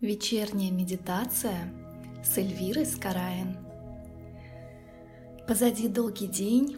Вечерняя медитация с Эльвирой Скараин. Позади долгий день,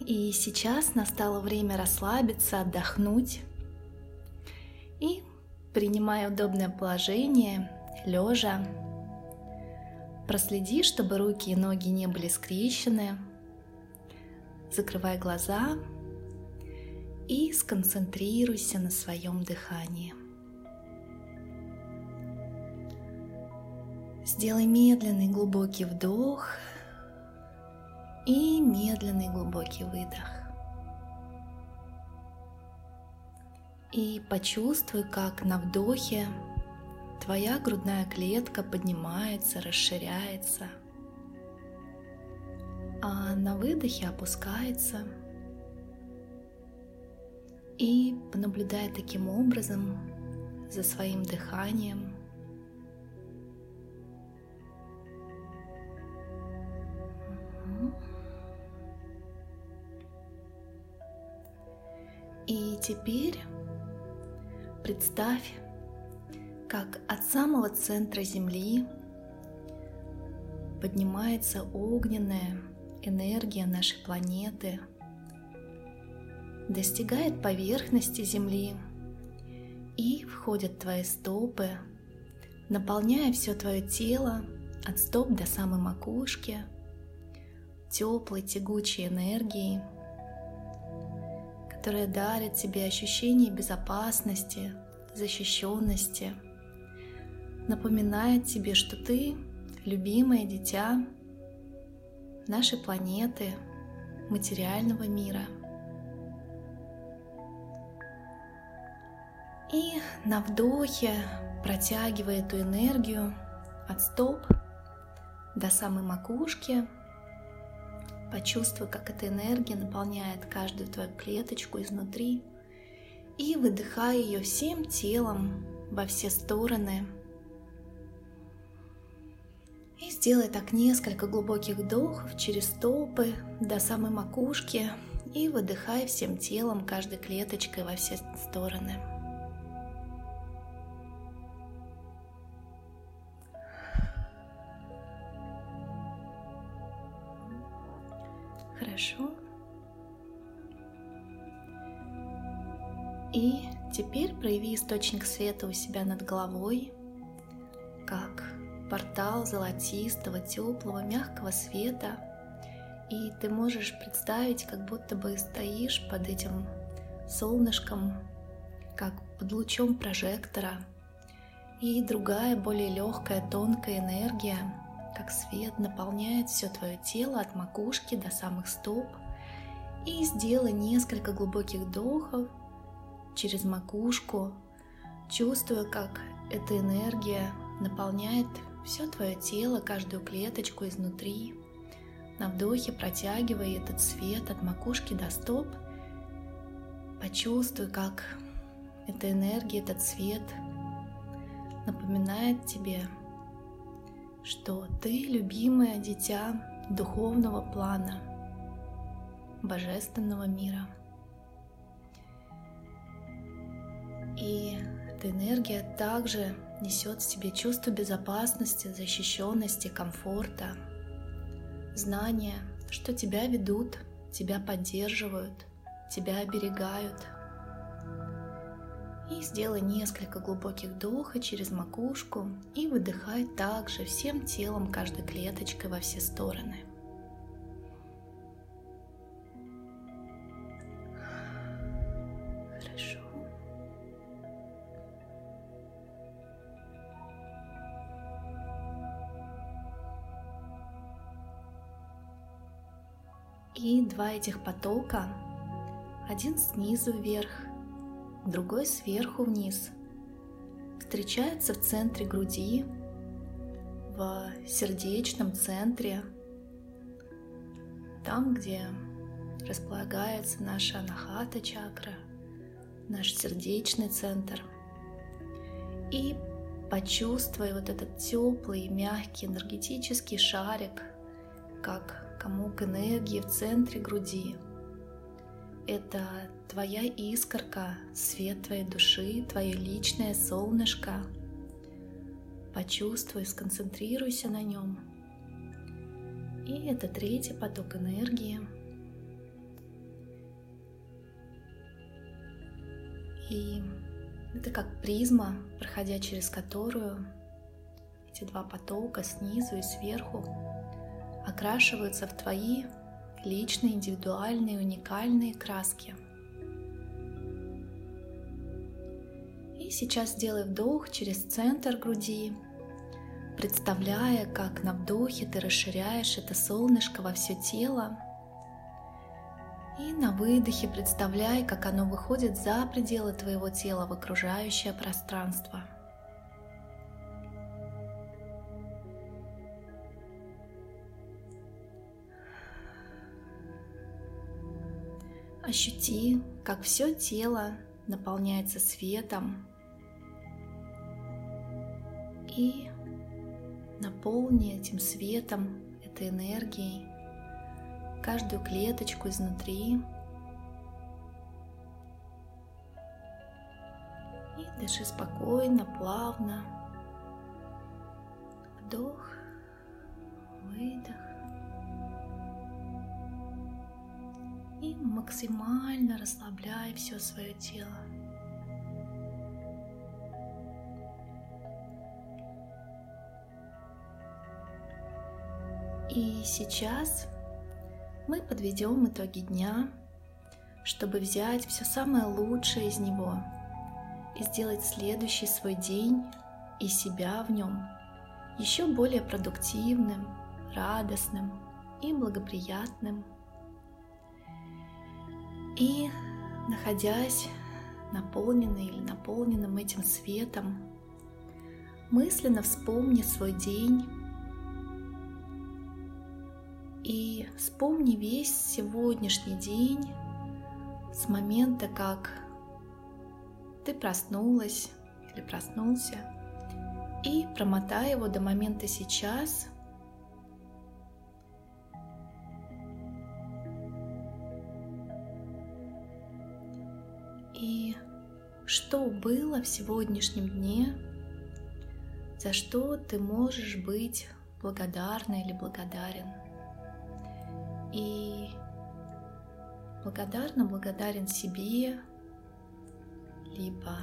и сейчас настало время расслабиться, отдохнуть. И, принимая удобное положение, лежа, проследи, чтобы руки и ноги не были скрещены. Закрывай глаза и сконцентрируйся на своем дыхании. Сделай медленный глубокий вдох и медленный глубокий выдох. И почувствуй, как на вдохе твоя грудная клетка поднимается, расширяется, а на выдохе опускается. И понаблюдай таким образом за своим дыханием – И теперь представь, как от самого центра Земли поднимается огненная энергия нашей планеты, достигает поверхности Земли и входят твои стопы, наполняя все твое тело от стоп до самой макушки теплой тягучей энергией – которая дарит тебе ощущение безопасности, защищенности, напоминает тебе, что ты любимое дитя нашей планеты, материального мира. И на вдохе, протягивая эту энергию от стоп до самой макушки, Почувствуй, как эта энергия наполняет каждую твою клеточку изнутри и выдыхай ее всем телом во все стороны. И сделай так несколько глубоких вдохов через стопы до самой макушки и выдыхай всем телом, каждой клеточкой во все стороны. Хорошо. И теперь прояви источник света у себя над головой, как портал золотистого, теплого, мягкого света. И ты можешь представить, как будто бы стоишь под этим солнышком, как под лучом прожектора. И другая, более легкая, тонкая энергия как свет наполняет все твое тело от макушки до самых стоп. И сделай несколько глубоких вдохов через макушку, чувствуя, как эта энергия наполняет все твое тело, каждую клеточку изнутри. На вдохе протягивай этот свет от макушки до стоп. Почувствуй, как эта энергия, этот свет напоминает тебе что ты любимое дитя духовного плана, божественного мира. И эта энергия также несет в себе чувство безопасности, защищенности, комфорта, знание, что тебя ведут, тебя поддерживают, тебя оберегают – и сделай несколько глубоких вдохов через макушку и выдыхай также всем телом, каждой клеточкой во все стороны. Хорошо. И два этих потока, один снизу вверх, другой сверху вниз. Встречается в центре груди, в сердечном центре, там, где располагается наша анахата чакра, наш сердечный центр. И почувствуй вот этот теплый, мягкий энергетический шарик, как комок энергии в центре груди – это твоя искорка, свет твоей души, твое личное солнышко, почувствуй, сконцентрируйся на нем. И это третий поток энергии. И это как призма, проходя через которую эти два потока снизу и сверху окрашиваются в твои личные, индивидуальные, уникальные краски. И сейчас сделай вдох через центр груди, представляя, как на вдохе ты расширяешь это солнышко во все тело. И на выдохе представляй, как оно выходит за пределы твоего тела в окружающее пространство. Ощути, как все тело наполняется светом и наполни этим светом, этой энергией каждую клеточку изнутри. И дыши спокойно, плавно. Вдох, выдох. Максимально расслабляй все свое тело. И сейчас мы подведем итоги дня, чтобы взять все самое лучшее из него и сделать следующий свой день и себя в нем еще более продуктивным, радостным и благоприятным. И находясь наполненный или наполненным этим светом, мысленно вспомни свой день и вспомни весь сегодняшний день с момента, как ты проснулась или проснулся, и промотай его до момента сейчас. Что было в сегодняшнем дне, за что ты можешь быть благодарна или благодарен – и благодарно благодарен себе, либо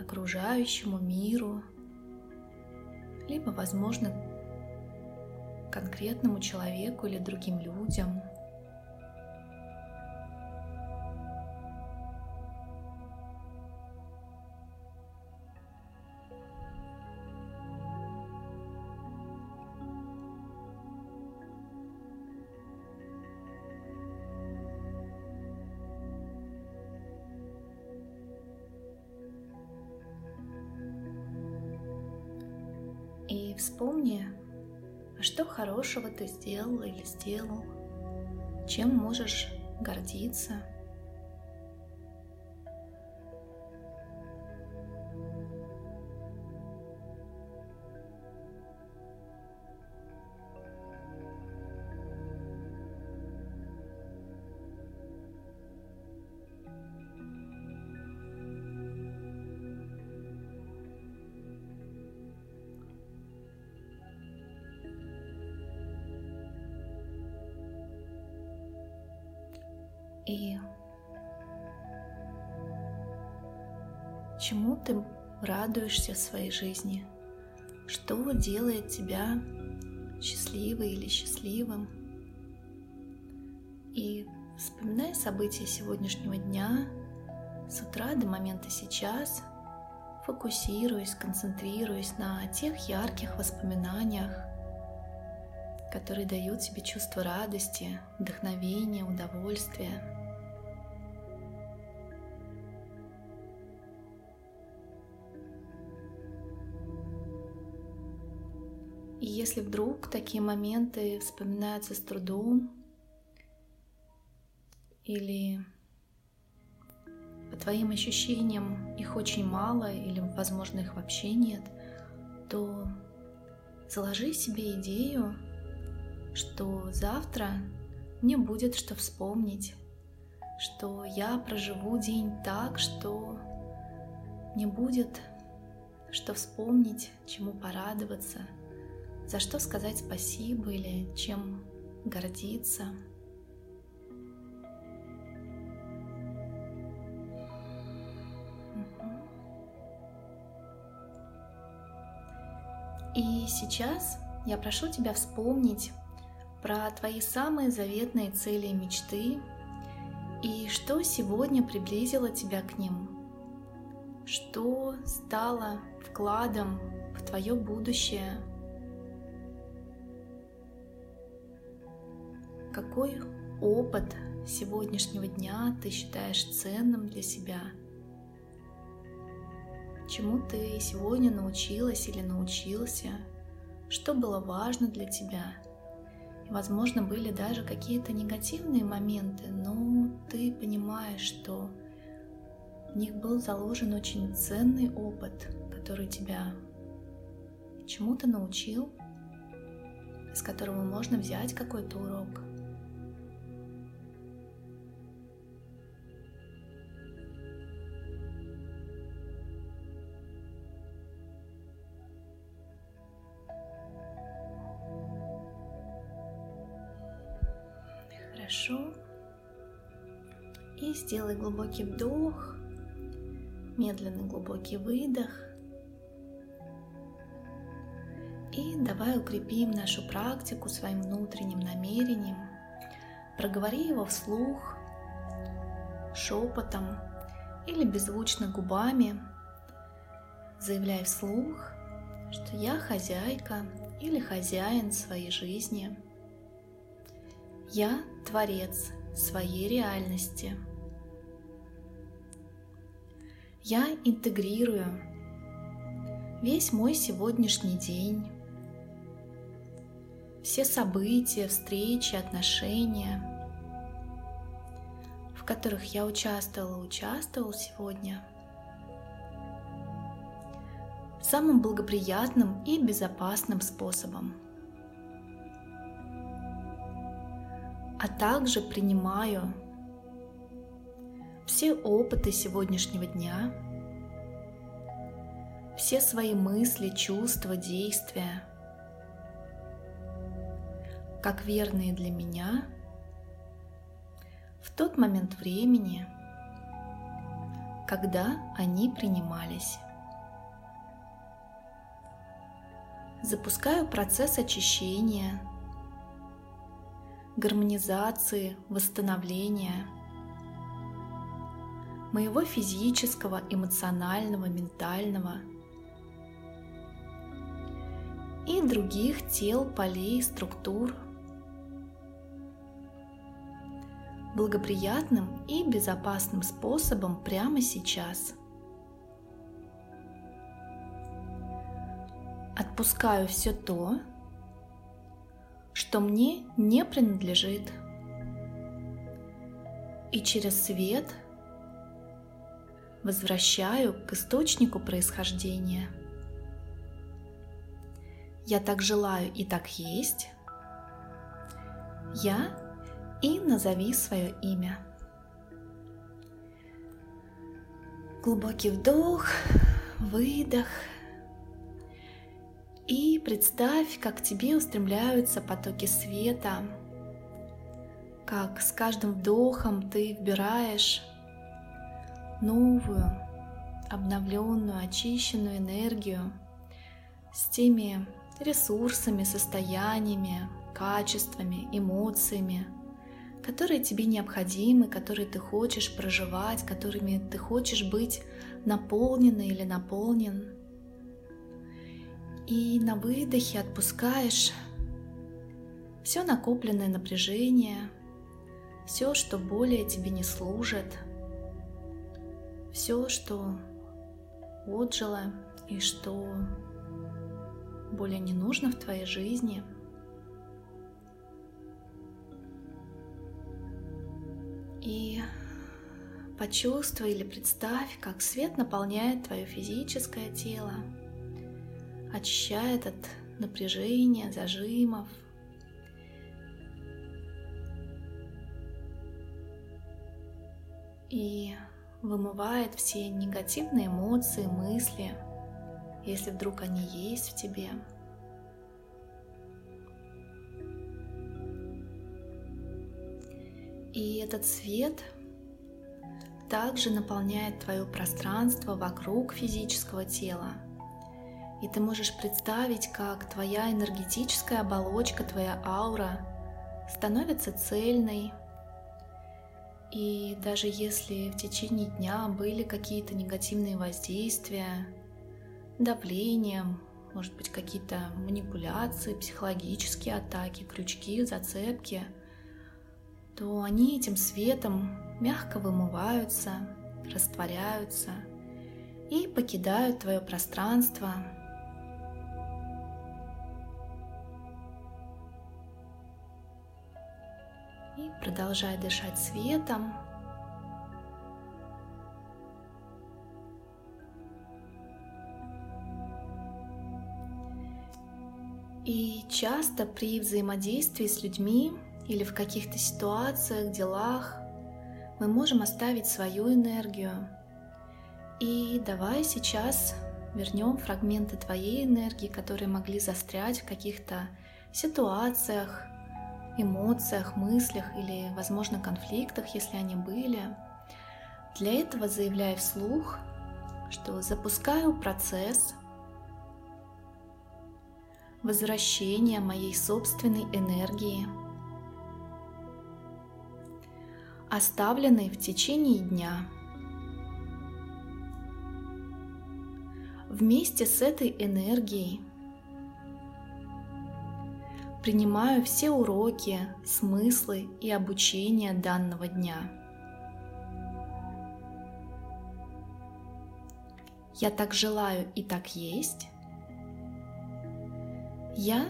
окружающему миру, либо, возможно, конкретному человеку или другим людям – хорошего ты сделала или сделал, чем можешь гордиться – И чему ты радуешься в своей жизни? Что делает тебя счастливой или счастливым? И вспоминай события сегодняшнего дня с утра до момента сейчас, фокусируясь, концентрируясь на тех ярких воспоминаниях, которые дают тебе чувство радости, вдохновения, удовольствия. И если вдруг такие моменты вспоминаются с трудом или по твоим ощущениям их очень мало или, возможно, их вообще нет, то заложи себе идею что завтра мне будет что вспомнить, что я проживу день так, что мне будет что вспомнить, чему порадоваться, за что сказать спасибо или чем гордиться. И сейчас я прошу тебя вспомнить про твои самые заветные цели и мечты, и что сегодня приблизило тебя к ним, что стало вкладом в твое будущее, какой опыт сегодняшнего дня ты считаешь ценным для себя, чему ты сегодня научилась или научился, что было важно для тебя – Возможно, были даже какие-то негативные моменты, но ты понимаешь, что в них был заложен очень ценный опыт, который тебя чему-то научил, из которого можно взять какой-то урок. Хорошо. И сделай глубокий вдох, медленный глубокий выдох. И давай укрепим нашу практику своим внутренним намерением. Проговори его вслух, шепотом или беззвучно губами. Заявляй вслух, что я хозяйка или хозяин своей жизни – я творец своей реальности. Я интегрирую весь мой сегодняшний день, все события, встречи, отношения, в которых я участвовала, участвовал сегодня, самым благоприятным и безопасным способом – а также принимаю все опыты сегодняшнего дня, все свои мысли, чувства, действия, как верные для меня в тот момент времени, когда они принимались. Запускаю процесс очищения – гармонизации, восстановления моего физического, эмоционального, ментального и других тел, полей, структур благоприятным и безопасным способом прямо сейчас. Отпускаю все то, что мне не принадлежит. И через свет возвращаю к источнику происхождения. Я так желаю и так есть. Я и назови свое имя. Глубокий вдох, выдох – и представь, как к тебе устремляются потоки света, как с каждым вдохом ты вбираешь новую, обновленную, очищенную энергию с теми ресурсами, состояниями, качествами, эмоциями, которые тебе необходимы, которые ты хочешь проживать, которыми ты хочешь быть наполнена или наполнен. И на выдохе отпускаешь все накопленное напряжение, все, что более тебе не служит, все, что отжило и что более не нужно в твоей жизни. И почувствуй или представь, как свет наполняет твое физическое тело – очищает от напряжения, зажимов. И вымывает все негативные эмоции, мысли, если вдруг они есть в тебе. И этот свет также наполняет твое пространство вокруг физического тела. И ты можешь представить, как твоя энергетическая оболочка, твоя аура становится цельной. И даже если в течение дня были какие-то негативные воздействия, давление, может быть какие-то манипуляции, психологические атаки, крючки, зацепки – то они этим светом мягко вымываются, растворяются и покидают твое пространство. Продолжай дышать светом. И часто при взаимодействии с людьми или в каких-то ситуациях, делах мы можем оставить свою энергию. И давай сейчас вернем фрагменты твоей энергии, которые могли застрять в каких-то ситуациях, эмоциях, мыслях или, возможно, конфликтах, если они были. Для этого заявляй вслух, что запускаю процесс возвращения моей собственной энергии – оставленный в течение дня. Вместе с этой энергией принимаю все уроки, смыслы и обучение данного дня. Я так желаю и так есть. Я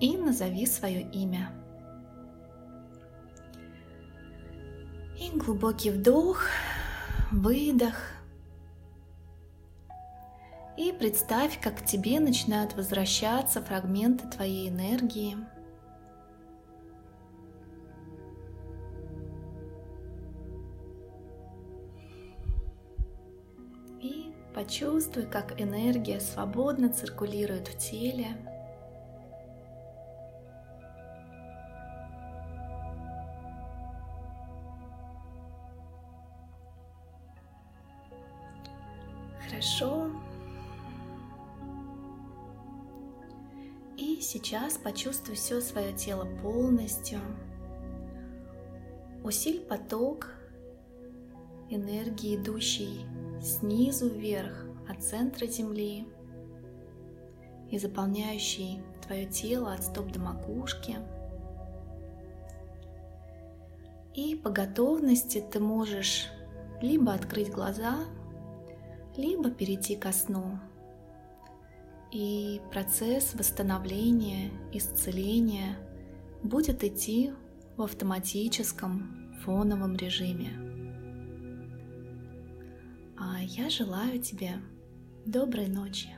и назови свое имя. И глубокий вдох, выдох. И представь, как к тебе начинают возвращаться фрагменты твоей энергии. Почувствуй, как энергия свободно циркулирует в теле. Хорошо. И сейчас почувствуй все свое тело полностью. Усиль поток энергии, идущей снизу вверх от центра Земли и заполняющей твое тело от стоп до макушки. И по готовности ты можешь либо открыть глаза, либо перейти ко сну. И процесс восстановления, исцеления будет идти в автоматическом фоновом режиме. А я желаю тебе доброй ночи.